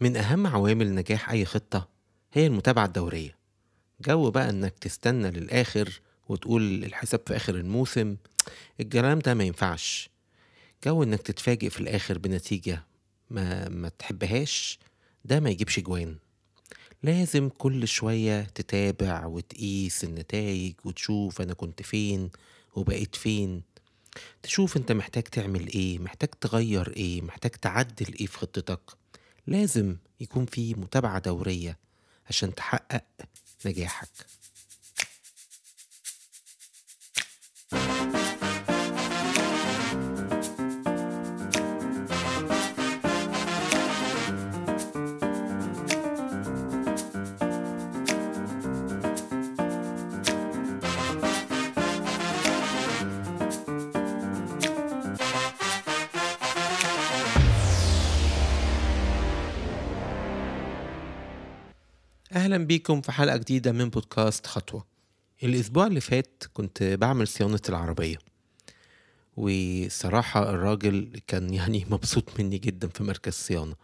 من أهم عوامل نجاح أي خطة هي المتابعة الدورية. جو بقى إنك تستنى للآخر وتقول الحساب في آخر الموسم الكلام ده ما ينفعش. جو إنك تتفاجئ في الآخر بنتيجة ما, ما تحبهاش ده ما يجيبش جوان. لازم كل شوية تتابع وتقيس النتائج وتشوف أنا كنت فين وبقيت فين. تشوف أنت محتاج تعمل إيه محتاج تغير إيه محتاج تعدل إيه في خطتك. لازم يكون في متابعة دورية عشان تحقق نجاحك. أهلا بيكم في حلقة جديدة من بودكاست خطوة. الأسبوع اللي فات كنت بعمل صيانة العربية. وصراحة الراجل كان يعني مبسوط مني جدا في مركز صيانة.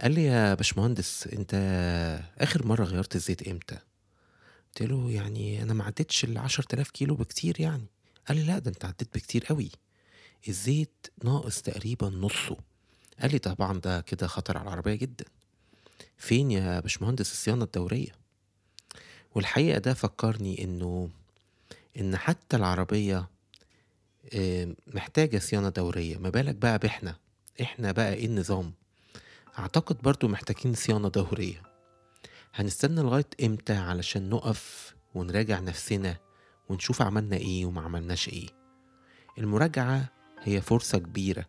قال لي يا باشمهندس أنت آخر مرة غيرت الزيت إمتى؟ قلت له يعني أنا ما عدتش ال 10000 كيلو بكتير يعني. قال لي لا ده أنت عديت بكتير قوي. الزيت ناقص تقريبا نصه. قال لي طبعا ده كده خطر على العربية جدا. فين يا باشمهندس الصيانة الدورية؟ والحقيقة ده فكرني إنه إن حتى العربية آه، محتاجة صيانة دورية. ما بالك بقى بإحنا؟ إحنا بقى إيه النظام؟ أعتقد برضو محتاجين صيانة دورية. هنستنى لغاية إمتى علشان نقف ونراجع نفسنا ونشوف عملنا إيه وما عملناش إيه؟ المراجعة هي فرصة كبيرة.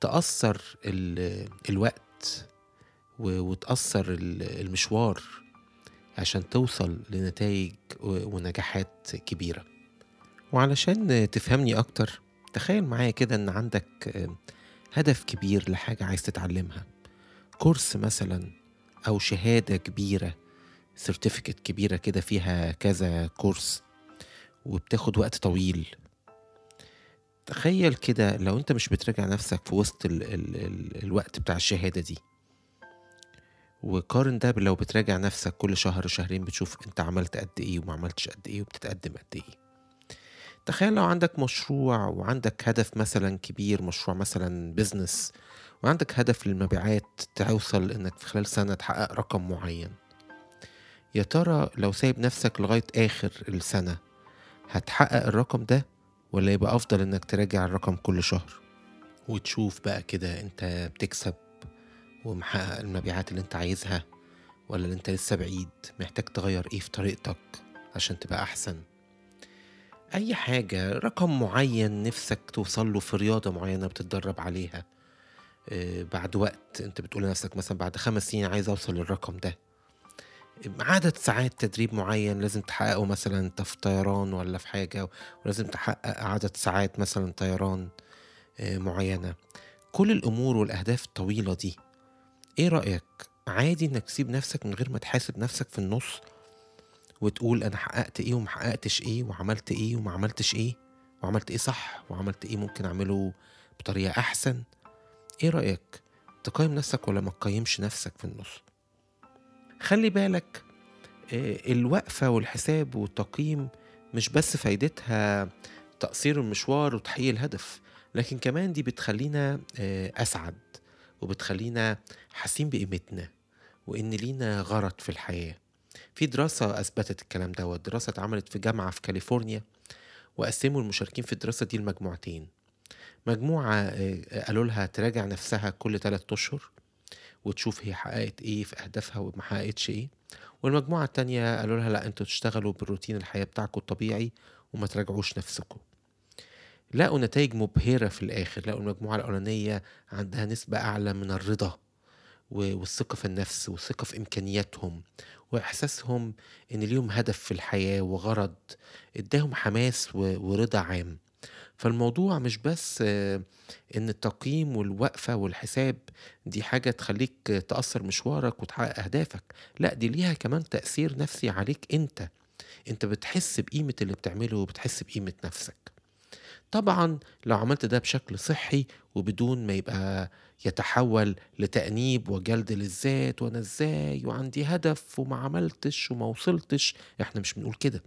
تقصر ال- الوقت وتقصر ال- المشوار عشان توصل لنتائج ونجاحات كبيرة. وعلشان تفهمني أكتر تخيل معايا كده إن عندك هدف كبير لحاجة عايز تتعلمها. course مثلا أو شهادة كبيرة certificate كبيرة كده فيها كذا course وبتاخد وقت طويل. تخيل كده لو أنت مش بتراجع نفسك في وسط ال ال ال الوقت بتاع الشهادة دي وقارن ده لو بتراجع نفسك كل شهر شهرين بتشوف انت عملت قد إيه وما عملتش قد إيه وبتتقدم قد إيه. تخيل لو عندك مشروع وعندك هدف مثلا كبير مشروع مثلا بيزنس وعندك هدف للمبيعات توصل إنك في خلال سنة تحقق رقم معين. يا ترى لو سايب نفسك لغاية آخر السنة هتحقق الرقم ده ولا يبقى أفضل إنك تراجع الرقم كل شهر؟ وتشوف بقى كده أنت بتكسب ومحقق المبيعات اللي أنت عايزها ولا اللي أنت لسه بعيد محتاج تغير إيه في طريقتك عشان تبقى أحسن؟ أي حاجة رقم معين نفسك توصل له في رياضة معينة بتتدرب عليها. آه، بعد وقت أنت بتقول لنفسك مثلا بعد خمس سنين عايز أوصل للرقم ده. عدد ساعات تدريب معين لازم تحققه مثلا انت في طيران ولا في حاجة ولازم تحقق عدد ساعات مثلا طيران آه، معينة. كل الأمور والأهداف الطويلة دي إيه رأيك؟ عادي إنك تسيب نفسك من غير ما تحاسب نفسك في النص وتقول أنا حققت إيه وما حققتش إيه وعملت إيه وما عملتش إيه وعملت إيه صح وعملت إيه ممكن أعمله بطريقة أحسن إيه رأيك؟ تقيم نفسك ولا ما تقيمش نفسك في النص؟ خلي بالك آه، الوقفة والحساب والتقييم مش بس فايدتها تقصير المشوار وتحقيق الهدف لكن كمان دي بتخلينا آه، أسعد وبتخلينا حاسين بقيمتنا وإن لينا غرض في الحياة. في دراسة أثبتت الكلام ده دراسة اتعملت في جامعة في كاليفورنيا وقسموا المشاركين في الدراسة دي لمجموعتين. مجموعة آه، قالوا لها تراجع نفسها كل ثلاثة أشهر وتشوف هي حققت إيه في أهدافها وما حققتش إيه. والمجموعة التانية قالوا لها لا أنتوا تشتغلوا بالروتين الحياة بتاعكم الطبيعي وما تراجعوش نفسكم. لقوا نتائج مبهرة في الآخر لقوا المجموعة الأولانية عندها نسبة أعلى من الرضا والثقة في النفس والثقة في إمكانياتهم وإحساسهم إن ليهم هدف في الحياة وغرض إداهم حماس ورضا عام. فالموضوع مش بس إن التقييم والوقفة والحساب دي حاجة تخليك تأثر مشوارك وتحقق أهدافك لأ دي ليها كمان تأثير نفسي عليك أنت. أنت بتحس بقيمة اللي بتعمله وبتحس بقيمة نفسك. طبعا لو عملت ده بشكل صحي وبدون ما يبقى يتحول لتأنيب وجلد للذات وأنا إزاي وعندي هدف وما عملتش وما وصلتش إحنا مش بنقول كده.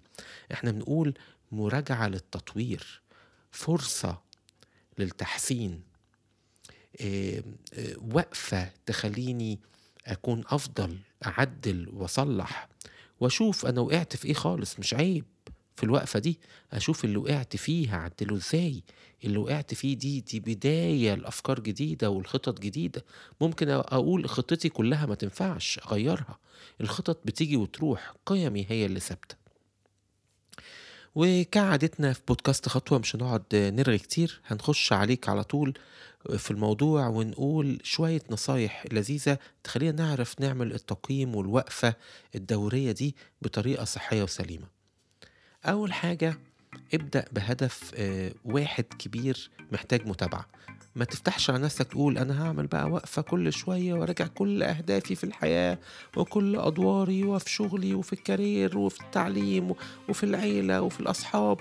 إحنا بنقول مراجعة للتطوير فرصة للتحسين آه، آه، وقفة تخليني أكون أفضل أعدل وأصلح. وأشوف أنا وقعت في إيه خالص مش عيب. في الوقفة دي أشوف اللي وقعت فيه هعدله إزاي اللي وقعت فيه دي دي بداية لأفكار جديدة والخطط جديدة. ممكن أقول خطتي كلها ما تنفعش أغيرها. الخطط بتيجي وتروح قيمي هي اللي ثابتة. وكعادتنا في بودكاست خطوة مش هنقعد نرغي كتير هنخش عليك على طول في الموضوع ونقول شوية نصايح لذيذة تخلينا نعرف نعمل التقييم والوقفة الدورية دي بطريقة صحية وسليمة. أول حاجة ابدأ بهدف آه، واحد كبير محتاج متابعة. ما تفتحش على نفسك تقول أنا هعمل بقى وقفة كل شوية وراجع كل أهدافي في الحياة وكل أدواري وفي شغلي وفي ال career وفي التعليم وفي العيلة وفي الأصحاب.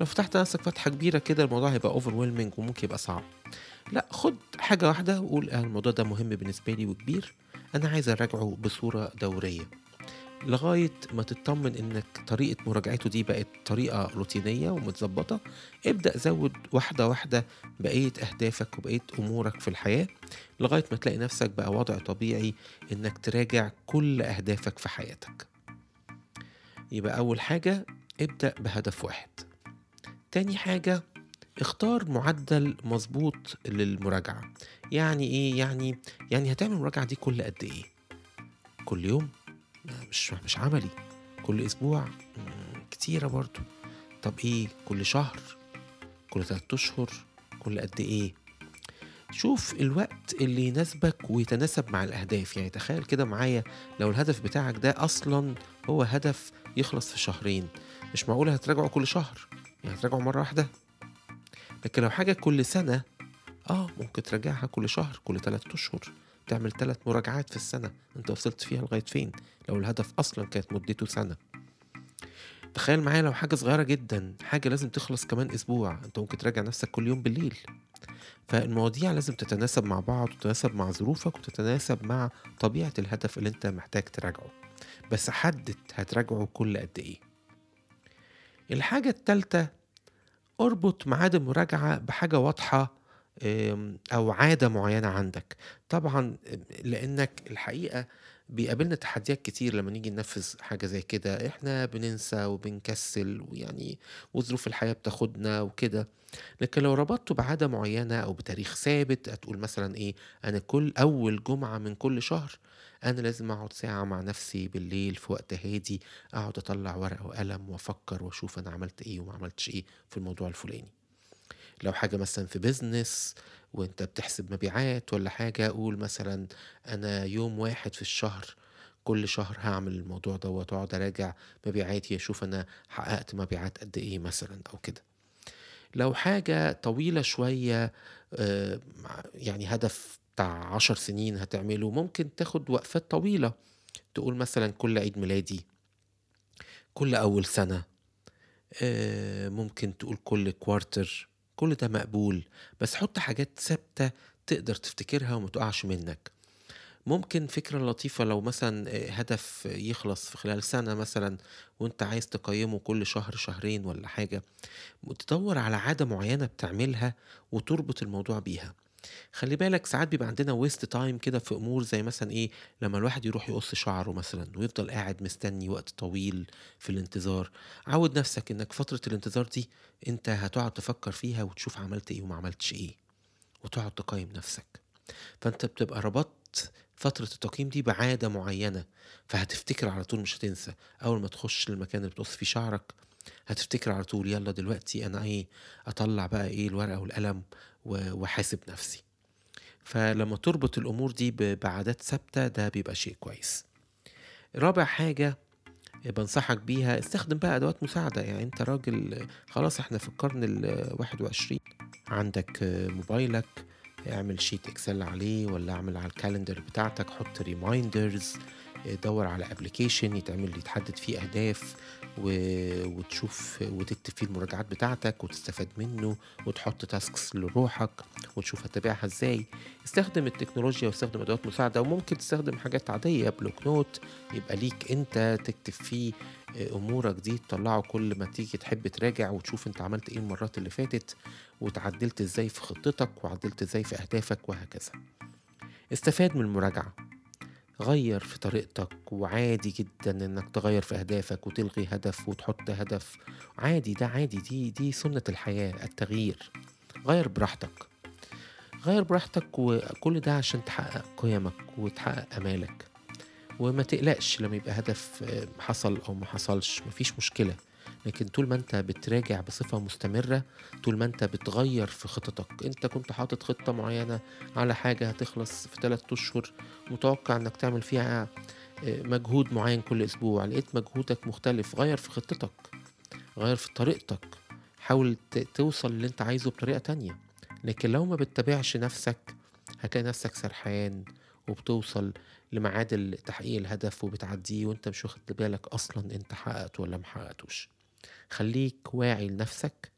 لو فتحت نفسك فتحة كبيرة كده الموضوع هيبقى over وممكن يبقى صعب. لا خد حاجة واحدة وقول آه، الموضوع ده مهم بالنسبة لي وكبير. أنا عايز أراجعه بصورة دورية. لغاية ما تطمن إنك طريقة مراجعته دي بقت طريقة روتينية ومتظبطة ابدأ زود واحدة واحدة بقية أهدافك وبقية أمورك في الحياة لغاية ما تلاقي نفسك بقى وضع طبيعي إنك تراجع كل أهدافك في حياتك. يبقى أول حاجة ابدأ بهدف واحد. تاني حاجة اختار معدل مظبوط للمراجعة. يعني إيه؟ يعني يعني هتعمل المراجعة دي كل قد إيه؟ كل يوم؟ مش مش عملي. كل أسبوع كتيرة برضو. طب إيه؟ كل شهر كل ثلاثة أشهر كل قد إيه؟ شوف الوقت اللي يناسبك ويتناسب مع الأهداف. يعني تخيل كده معايا لو الهدف بتاعك ده أصلا هو هدف يخلص في شهرين مش معقول هتراجعه كل شهر؟ يعني هتراجعه مرة واحدة؟ لكن لو حاجة كل سنة آه ممكن تراجعها كل شهر كل ثلاثة أشهر. تعمل ثلاث مراجعات في السنة. أنت وصلت فيها لغاية فين؟ لو الهدف أصلا كانت مدته سنة. تخيل معايا لو حاجة صغيرة جدا حاجة لازم تخلص كمان أسبوع. أنت ممكن تراجع نفسك كل يوم بالليل. فالمواضيع لازم تتناسب مع بعض وتتناسب مع ظروفك وتتناسب مع طبيعة الهدف اللي أنت محتاج تراجعه. بس حدد هتراجعه كل قد إيه. الحاجة التالتة أربط ميعاد المراجعة بحاجة واضحة أو عادة معينة عندك. طبعا لأنك الحقيقة بيقابلنا تحديات كتير لما نيجي ننفذ حاجة زي كده. إحنا بننسى وبنكسل ويعني وظروف الحياة بتاخدنا وكده. لكن لو ربطته بعادة معينة أو بتاريخ ثابت هتقول مثلا إيه؟ أنا كل أول جمعة من كل شهر أنا لازم أقعد ساعة مع نفسي بالليل في وقت هادي أقعد أطلع ورقة وقلم وأفكر وأشوف أنا عملت إيه وما عملتش إيه في الموضوع الفلاني. لو حاجة مثلا في بيزنس وأنت بتحسب مبيعات ولا حاجة قول مثلا أنا يوم واحد في الشهر كل شهر هعمل الموضوع دوت وأقعد أراجع مبيعاتي أشوف أنا حققت مبيعات قد إيه مثلا أو كده. لو حاجة طويلة شوية آه، يعني هدف بتاع عشر سنين هتعمله ممكن تاخد وقفات طويلة. تقول مثلا كل عيد ميلادي كل أول سنة آه، ممكن تقول كل quarter كل ده مقبول بس حط حاجات ثابتة تقدر تفتكرها وما تقعش منك. ممكن فكرة لطيفة لو مثلا هدف يخلص في خلال سنة مثلا وأنت عايز تقيمه كل شهر شهرين ولا حاجة تدور على عادة معينة بتعملها وتربط الموضوع بيها. خلي بالك ساعات بيبقى عندنا waste time كده في أمور زي مثلا إيه لما الواحد يروح يقص شعره مثلا ويفضل قاعد مستني وقت طويل في الانتظار. عود نفسك إنك فترة الانتظار دي أنت هتقعد تفكر فيها وتشوف عملت إيه وما عملتش إيه وتقعد تقيم نفسك. فأنت بتبقى ربطت فترة التقييم دي بعادة معينة فهتفتكر على طول مش هتنسى. أول ما تخش المكان اللي بتقص فيه شعرك هتفتكر على طول يلا دلوقتي أنا إيه أطلع بقى إيه الورقة والقلم وحاسب نفسي. فلما تربط الأمور دي بعادات ثابتة ده بيبقى شيء كويس. رابع حاجة بنصحك بيها استخدم بقى أدوات مساعدة. يعني أنت راجل خلاص إحنا في القرن الواحد وعشرين عندك موبايلك اعمل sheet Excel عليه ولا اعمل على ال calendar بتاعتك حط reminders دور على application يتعمل يتحدد فيه أهداف. وتشوف وتكتب فيه المراجعات بتاعتك وتستفاد منه وتحط tasks لروحك وتشوف هتتابعها إزاي استخدم التكنولوجيا واستخدم أدوات مساعدة وممكن تستخدم حاجات عادية block note يبقى ليك أنت تكتب فيه أمورك دي تطلعه كل ما تيجي تحب تراجع وتشوف أنت عملت إيه المرات اللي فاتت وتعدلت إزاي في خطتك وعدلت إزاي في أهدافك وهكذا استفاد من المراجعة غير في طريقتك وعادي جدا إنك تغير في أهدافك وتلغي هدف وتحط هدف. عادي ده عادي دي دي سنة الحياة التغيير. غير براحتك. غير براحتك وكل ده عشان تحقق قيمك وتحقق آمالك. وما تقلقش لما يبقى هدف حصل أو ما حصلش مفيش مشكلة. لكن طول ما انت بتراجع بصفة مستمرة طول ما انت بتغير في خططك انت كنت حاطط خطة معينة على حاجة هتخلص في ثلاثة أشهر متوقع انك تعمل فيها مجهود معين كل أسبوع لقيت مجهودك مختلف غير في خطتك غير في طريقتك حاول توصل اللي انت عايزه بطريقة تانية. لكن لو ما بتتابعش نفسك هتلاقي نفسك سرحان وبتوصل لميعاد تحقيق الهدف وبتعديه وانت مش واخد بالك أصلا انت حققته ولا ما حققتوش. خليك واعي لنفسك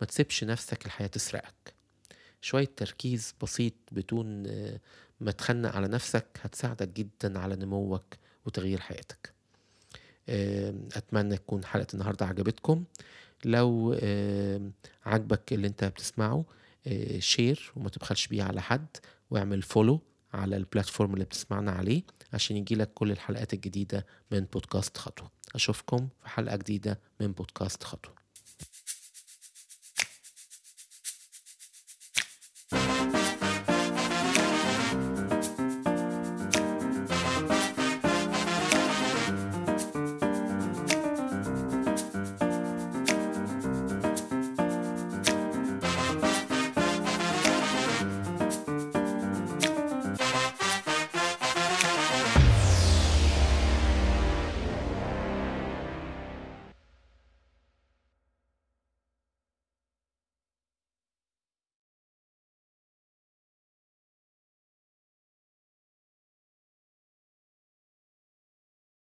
ما تسيبش نفسك الحياة تسرقك. شوية تركيز بسيط بدون ما تخنق على نفسك هتساعدك جدا على نموك وتغيير حياتك. أتمنى تكون حلقة النهاردة عجبتكم. لو عجبك اللي انت بتسمعه share وما تبخلش بيه على حد واعمل follow على ال platform اللي بتسمعنا عليه عشان يجيلك كل الحلقات الجديدة من بودكاست خطوة. أشوفكم في حلقة جديدة من بودكاست خطوة.